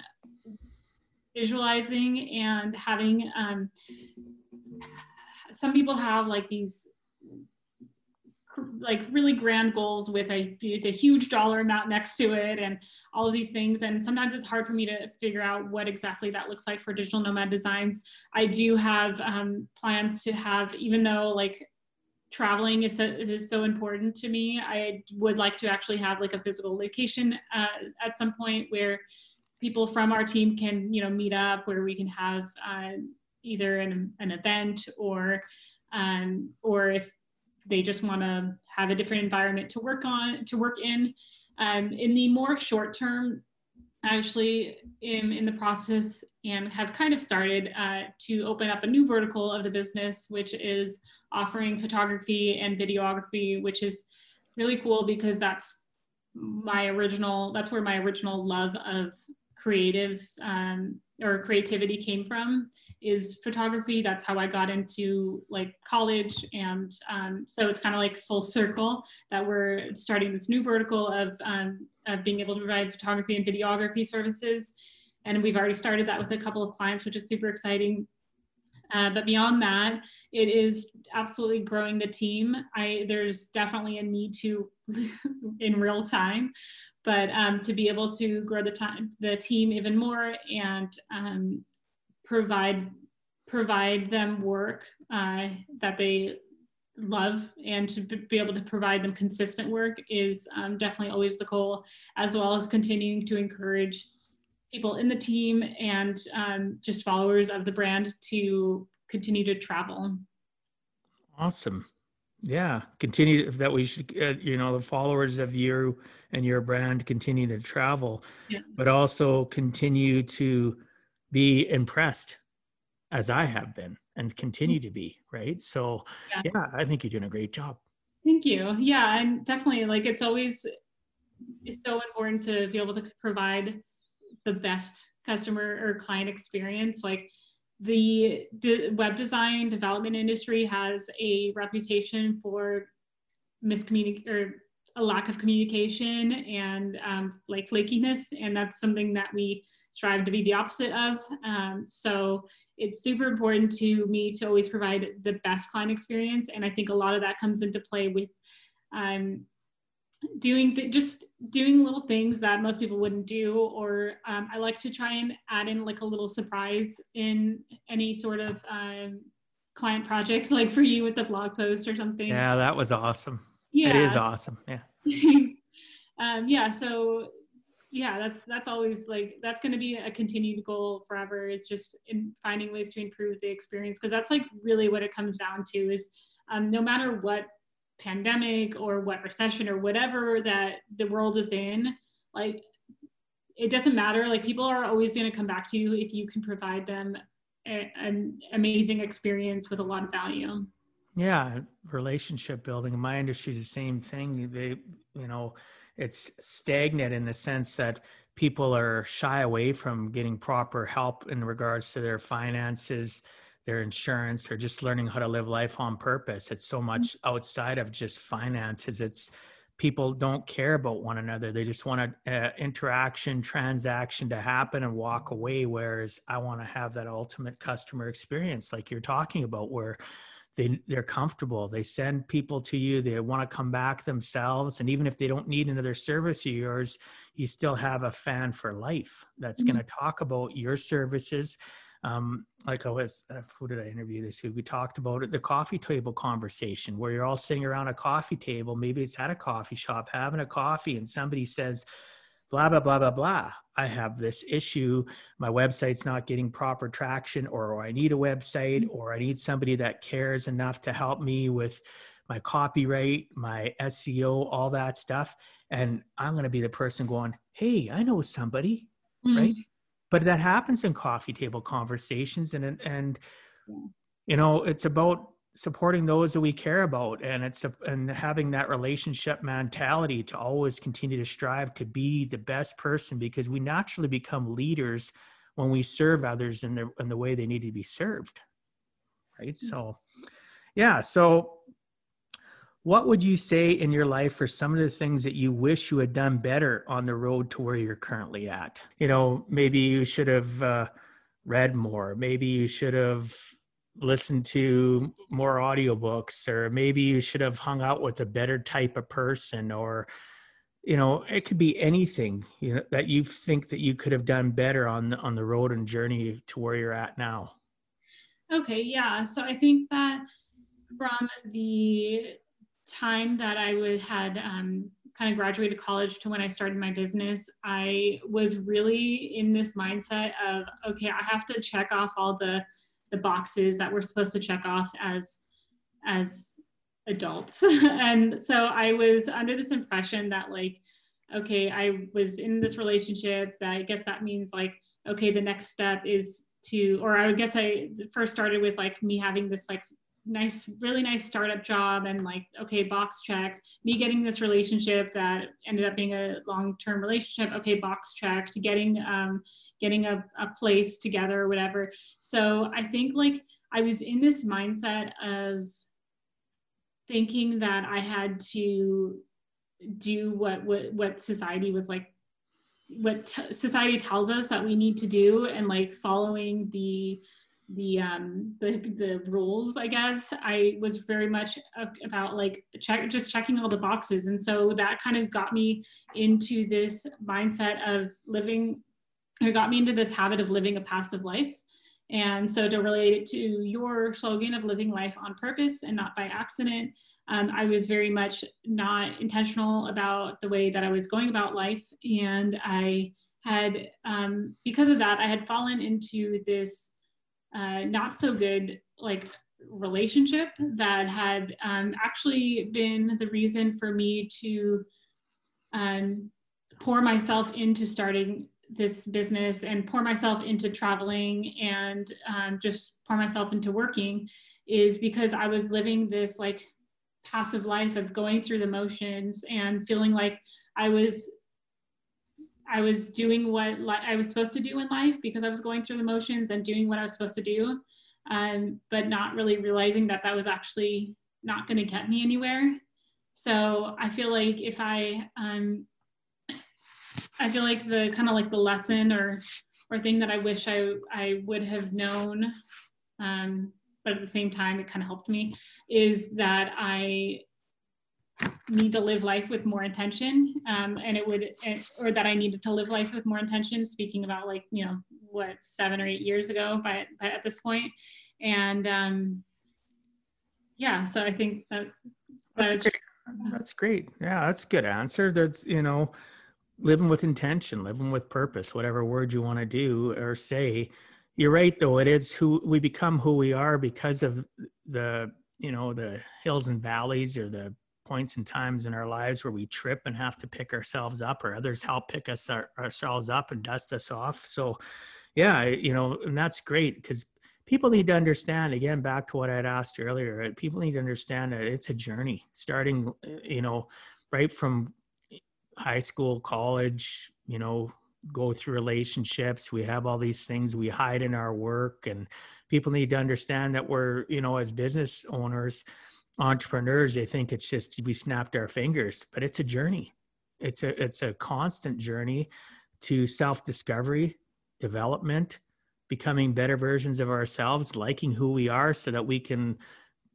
visualizing and having um, some people have like these like really grand goals with a, a huge dollar amount next to it and all of these things. And sometimes it's hard for me to figure out what exactly that looks like for digital nomad designs. I do have um, plans to have even though like traveling is so, so important to me i would like to actually have like a physical location uh, at some point where people from our team can you know meet up where we can have uh, either an, an event or um, or if they just want to have a different environment to work on to work in. Um, in the more short term I actually am in the process and have kind of started uh, to open up a new vertical of the business which is offering photography and videography which is really cool because that's my original that's where my original love of creative um, or creativity came from is photography. That's how i got into like college. And um, so it's kind of like full circle that we're starting this new vertical of, um, of being able to provide photography and videography services. And we've already started that with a couple of clients which is super exciting. Uh, but beyond that, it is absolutely growing the team. I there's definitely a need to in real time, but um, to be able to grow the time the team even more and um, provide provide them work uh, that they love and to be able to provide them consistent work is um, definitely always the goal as well as continuing to encourage people in the team and um, just followers of the brand to continue to travel. Awesome. Yeah, continue that we should, uh, you know, the followers of you and your brand continue to travel, yeah. but also continue to be impressed as I have been and continue to be, right? So, yeah, yeah I think you're doing a great job. Thank you. Yeah, and definitely like it's always it's so important to be able to provide the best customer or client experience. Like the de- web design development industry has a reputation for miscommunication or a lack of communication and um, like flakiness and that's something that we strive to be the opposite of. Um, so it's super important to me to always provide the best client experience and i think a lot of that comes into play with um, doing th- just doing little things that most people wouldn't do or um, i like to try and add in like a little surprise in any sort of um, client project like for you with the blog post or something. Yeah that was awesome. Yeah it is awesome yeah. Um, yeah so yeah that's that's always like that's going to be a continued goal forever it's just in finding ways to improve the experience because that's like really what it comes down to is um, no matter what pandemic or what recession or whatever that the world is in like it doesn't matter. Like people are always going to come back to you if you can provide them a, an amazing experience with a lot of value. Yeah relationship building. In my industry is the same thing. They you know it's stagnant in the sense that people are shy away from getting proper help in regards to their finances their insurance or just learning how to live life on purpose. It's so mm-hmm. much outside of just finances. It's people don't care about one another. They just want an uh, interaction, transaction to happen and walk away. Whereas I want to have that ultimate customer experience, like you're talking about, where they they're comfortable. They send people to you. They want to come back themselves, and even if they don't need another service of yours, you still have a fan for life that's mm-hmm. going to talk about your services um, like I was, uh, who did I interview this week? We talked about it, the coffee table conversation where you're all sitting around a coffee table. Maybe it's at a coffee shop having a coffee and somebody says, blah, blah, blah, blah, blah. I have this issue. My website's not getting proper traction, or I need a website, mm-hmm. or I need somebody that cares enough to help me with my copyright, my SEO, all that stuff. And I'm going to be the person going, Hey, I know somebody, mm-hmm. right? But that happens in coffee table conversations and and you know it's about supporting those that we care about and it's a, and having that relationship mentality to always continue to strive to be the best person because we naturally become leaders when we serve others in the in the way they need to be served right mm. so yeah so what would you say in your life are some of the things that you wish you had done better on the road to where you're currently at? You know, maybe you should have uh, read more. Maybe you should have listened to more audiobooks, or maybe you should have hung out with a better type of person, or you know, it could be anything you know that you think that you could have done better on the, on the road and journey to where you're at now. Okay, yeah. So I think that from the time that I had um, kind of graduated college to when I started my business, I was really in this mindset of okay, I have to check off all the the boxes that we're supposed to check off as as adults. and so I was under this impression that like okay, I was in this relationship that I guess that means like okay, the next step is to or I guess I first started with like me having this like nice really nice startup job and like okay box checked. Me getting this relationship that ended up being a long-term relationship okay box checked getting um getting a, a place together or whatever. So i think like i was in this mindset of thinking that i had to do what what, what society was like what t- society tells us that we need to do and like following the the um the the rules i guess. I was very much about like check just checking all the boxes. And so that kind of got me into this mindset of living or got me into this habit of living a passive life. And so to relate it to your slogan of living life on purpose and not by accident um, i was very much not intentional about the way that i was going about life. And i had um, because of that i had fallen into this uh, not so good like relationship that had um, actually been the reason for me to um, pour myself into starting this business and pour myself into traveling and um, just pour myself into working is because I was living this like passive life of going through the motions and feeling like I was I was doing what li- I was supposed to do in life because I was going through the motions and doing what I was supposed to do, um, but not really realizing that that was actually not going to get me anywhere. So I feel like if I, um, I feel like the kind of like the lesson or or thing that I wish I I would have known, um, but at the same time it kind of helped me, is that I need to live life with more intention um, and it would or that i needed to live life with more intention speaking about like you know what seven or eight years ago but, by at this point. And um, yeah so i think that that's, great. that's great. Yeah that's a good answer. That's you know living with intention living with purpose whatever word you want to do or say. You're right though it is who we become who we are because of the you know the hills and valleys or the points and times in our lives where we trip and have to pick ourselves up or others help pick us our, ourselves up and dust us off. So yeah you know and that's great because people need to understand again back to what i'd asked earlier people need to understand that it's a journey starting uh, you know right from high school college you know go through relationships. We have all these things. We hide in our work and people need to understand that we're you know as business owners entrepreneurs they think it's just we snapped our fingers but it's a journey. It's a it's a constant journey to self discovery development becoming better versions of ourselves liking who we are so that we can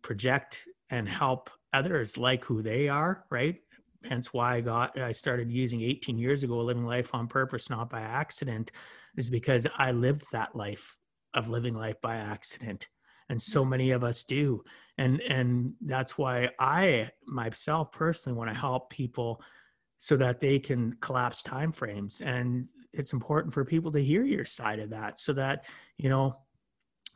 project and help others like who they are right? Hence why i got i started using 18 years ago living life on purpose not by accident is because i lived that life of living life by accident. And so mm. many of us do and and that's why i myself personally want to help people so that they can collapse time frames and it's important for people to hear your side of that so that you know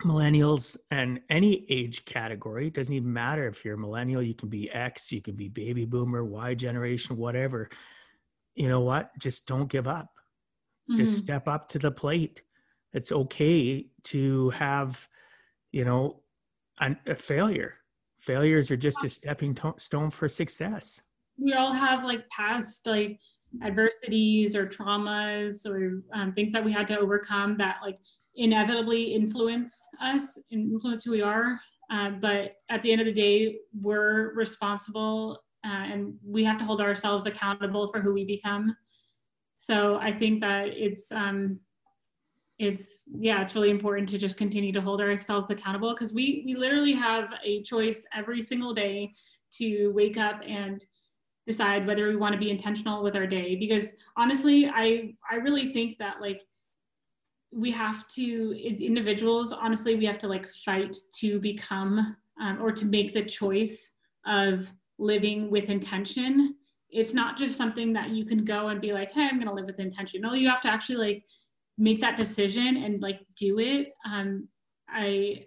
millennials and any age category doesn't even matter if you're a millennial you can be x you can be baby boomer y generation whatever you know what? Just don't give up. Mm-hmm. just step up to the plate. It's okay to have you know a failure. Failures are just a stepping to- stone for success. We all have like past like adversities or traumas or um, things that we had to overcome that like inevitably influence us and influence who we are. Uh, but at the end of the day we're responsible uh, and we have to hold ourselves accountable for who we become. So i think that it's um, it's yeah it's really important to just continue to hold ourselves accountable because we we literally have a choice every single day to wake up and decide whether we want to be intentional with our day because honestly i i really think that like we have to as individuals honestly we have to like fight to become um, or to make the choice of living with intention. It's not just something that you can go and be like hey i'm going to live with intention. No you have to actually like make that decision and like do it um i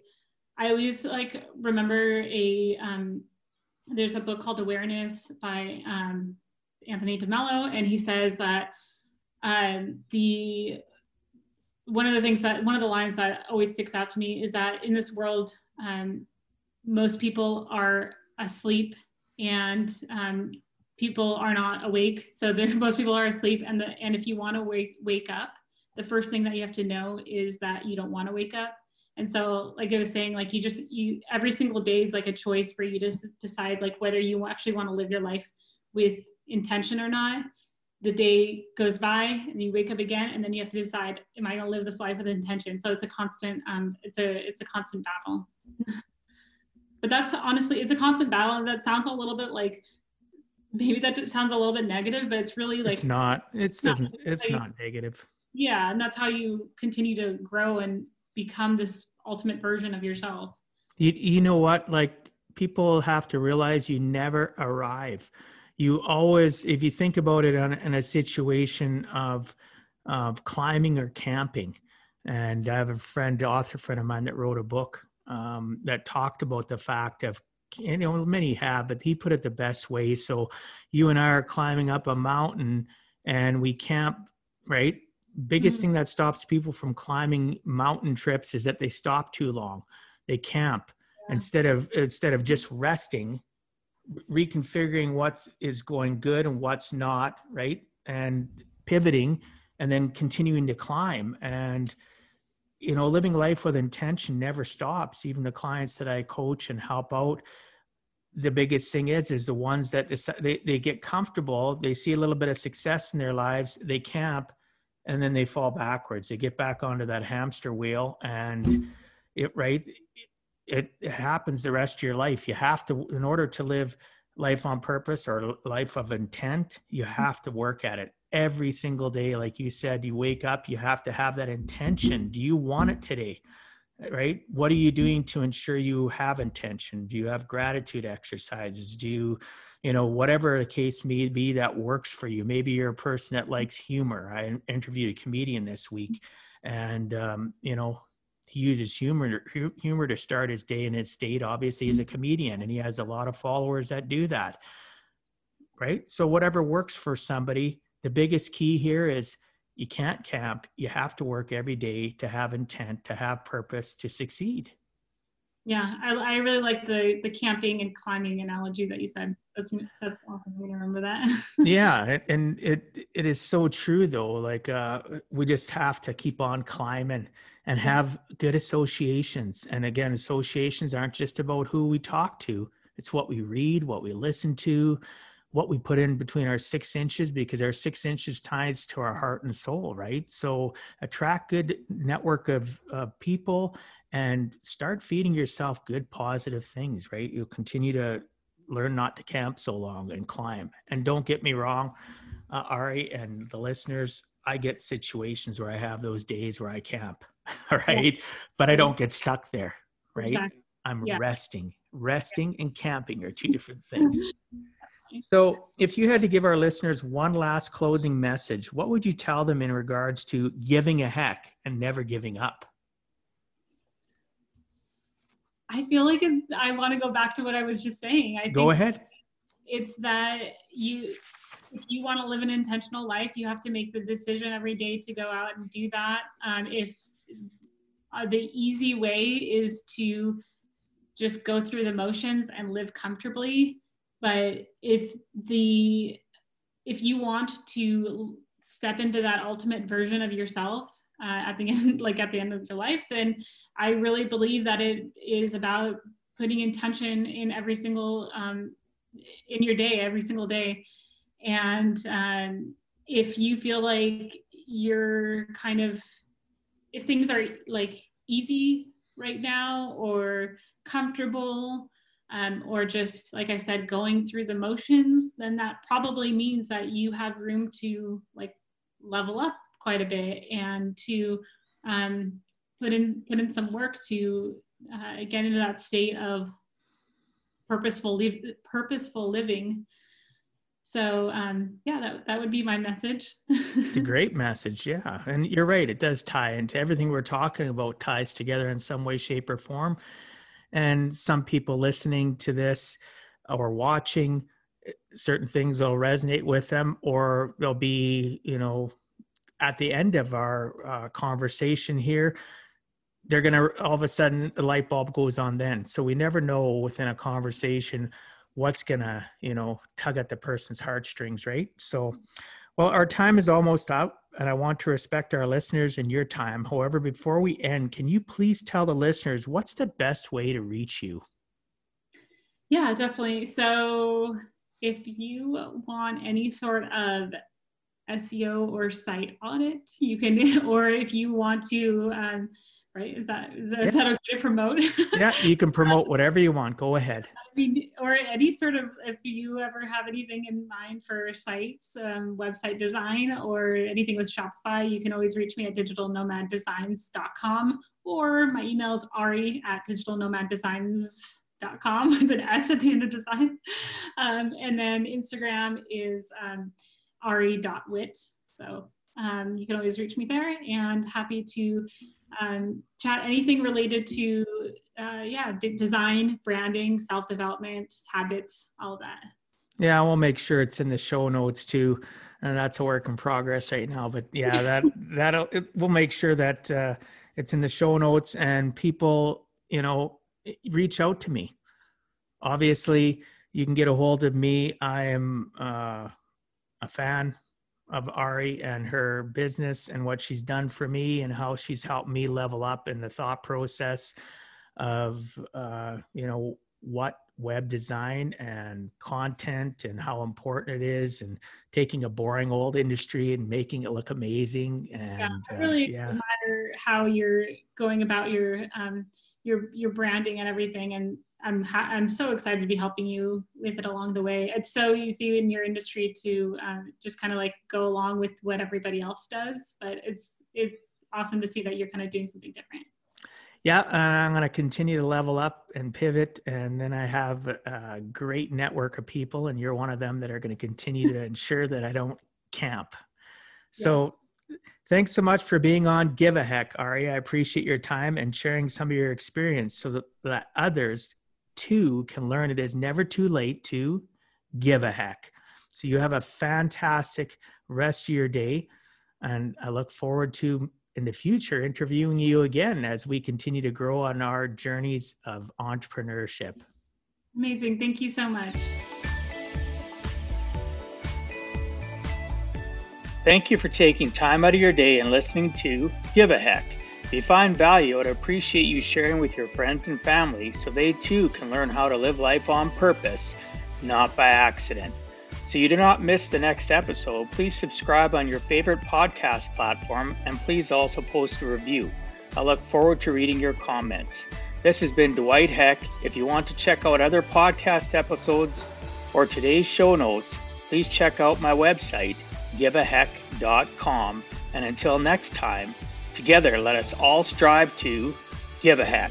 i always like remember a um there's a book called awareness by um anthony de Mello and he says that um the one of the things that one of the lines that always sticks out to me is that in this world um most people are asleep and um, people are not awake. So most people are asleep. And, the, and if you want to wake, wake up, the first thing that you have to know is that you don't want to wake up. And so, like I was saying, like you just, you, every single day is like a choice for you to decide like whether you actually want to live your life with intention or not. The day goes by and you wake up again, and then you have to decide, am I going to live this life with intention? So it's a constant, um, it's a, it's a constant battle. but that's honestly, it's a constant battle. And that sounds a little bit like maybe that sounds a little bit negative, but it's really like it's not. It's doesn't. It's not negative. Yeah, and that's how you continue to grow and become this ultimate version of yourself. You you know what? Like people have to realize you never arrive. You always, if you think about it on, in a situation of of climbing or camping, and I have a friend, author friend of mine, that wrote a book um, that talked about the fact of you know many have but he put it the best way so you and i are climbing up a mountain and we camp right biggest mm-hmm. thing that stops people from climbing mountain trips is that they stop too long they camp yeah. instead of instead of just resting reconfiguring what is going good and what's not right and pivoting and then continuing to climb and you know living life with intention never stops even the clients that i coach and help out the biggest thing is is the ones that they, they get comfortable they see a little bit of success in their lives they camp and then they fall backwards. They get back onto that hamster wheel and it right it, it happens the rest of your life. You have to in order to live life on purpose or life of intent you have to work at it every single day. Like you said you wake up you have to have that intention. Do you want it today? Right? What are you doing to ensure you have intention? Do you have gratitude exercises? Do you you know whatever the case may be that works for you. Maybe you're a person that likes humor. I interviewed a comedian this week and um, you know he uses humor humor to start his day in his state. Obviously he's a comedian and he has a lot of followers that do that right? So whatever works for somebody the biggest key here is you can't camp. You have to work every day to have intent to have purpose to succeed. Yeah i, I really like the the camping and climbing analogy that you said that's that's awesome. I'm gonna remember that. Yeah and it it is so true though like uh we just have to keep on climbing and have good associations. And again associations aren't just about who we talk to. It's what we read what we listen to what we put in between our six inches because our six inches ties to our heart and soul right? So attract good network of uh, people and start feeding yourself good positive things right? You'll continue to learn not to camp so long and climb and don't get me wrong uh, ari and the listeners i get situations where i have those days where i camp right yeah. but i don't get stuck there right exactly. i'm yeah. resting resting and camping are two different things So, if you had to give our listeners one last closing message, what would you tell them in regards to giving a heck and never giving up? I feel like I want to go back to what I was just saying. I go ahead. It's that you, if you want to live an intentional life, you have to make the decision every day to go out and do that. Um, if uh, the easy way is to just go through the motions and live comfortably, but if the if you want to step into that ultimate version of yourself uh, at the end like at the end of your life then i really believe that it is about putting intention in every single um, in your day every single day. And um, if you feel like you're kind of if things are like easy right now or comfortable um, or just like I said, going through the motions, then that probably means that you have room to like level up quite a bit and to um, put in put in some work to uh, get into that state of purposeful li- purposeful living. So um, yeah, that that would be my message. it's a great message, yeah, and you're right. It does tie into everything we're talking about. Ties together in some way, shape, or form and some people listening to this or watching eh, certain things will resonate with them or they'll be you know at the end of our uh, conversation here they're going to all of a sudden the light bulb goes on then. So we never know within a conversation what's going to, you know, tug at the person's heartstrings, right? So, well, our time is almost up and I want to respect our listeners and your time. However, before we end, can you please tell the listeners what's the best way to reach you? Yeah, definitely. So if you want any sort of SEO or site audit, you can, or if you want to, um, right? Is that is, that, yeah. is that okay to promote? yeah, you can promote whatever you want. Go ahead. I mean, or any sort of if you ever have anything in mind for sites, um, website design, or anything with Shopify, you can always reach me at digitalnomaddesigns.com or my email is ari at digitalnomaddesigns.com with an S at the end of design. Um, and then Instagram is um, ari.wit. So um, you can always reach me there and happy to um, chat anything related to uh, yeah d- design branding self-development habits all of that. Yeah we'll make sure it's in the show notes too. And that's a work in progress right now but yeah that that'll it, we'll make sure that uh, it's in the show notes and people you know reach out to me. Obviously you can get a hold of me. I am uh, a fan of Ari and her business and what she's done for me and how she's helped me level up in the thought process of uh, you know what web design and content and how important it is and taking a boring old industry and making it look amazing and yeah, it really uh, yeah. matter how you're going about your um, your your branding and everything and I'm ha- I'm so excited to be helping you with it along the way. It's so easy in your industry to um, just kind of like go along with what everybody else does, but it's it's awesome to see that you're kind of doing something different. Yeah, I'm going to continue to level up and pivot, and then I have a great network of people, and you're one of them that are going to continue to ensure that I don't camp. So. Yes. Thanks so much for being on Give a Heck, Ari. I appreciate your time and sharing some of your experience so that, that others too can learn it is never too late to give a heck. So you have a fantastic rest of your day. And I look forward to in the future interviewing you again as we continue to grow on our journeys of entrepreneurship. Amazing. Thank you so much. Thank you for taking time out of your day and listening to Give a Heck. If you find value, I'd appreciate you sharing with your friends and family so they too can learn how to live life on purpose, not by accident. So you do not miss the next episode, please subscribe on your favorite podcast platform and please also post a review. I look forward to reading your comments. This has been Dwight Heck. If you want to check out other podcast episodes or today's show notes, please check out my website, giveaheck.com. And until next time, Together, let us all strive to give a heck.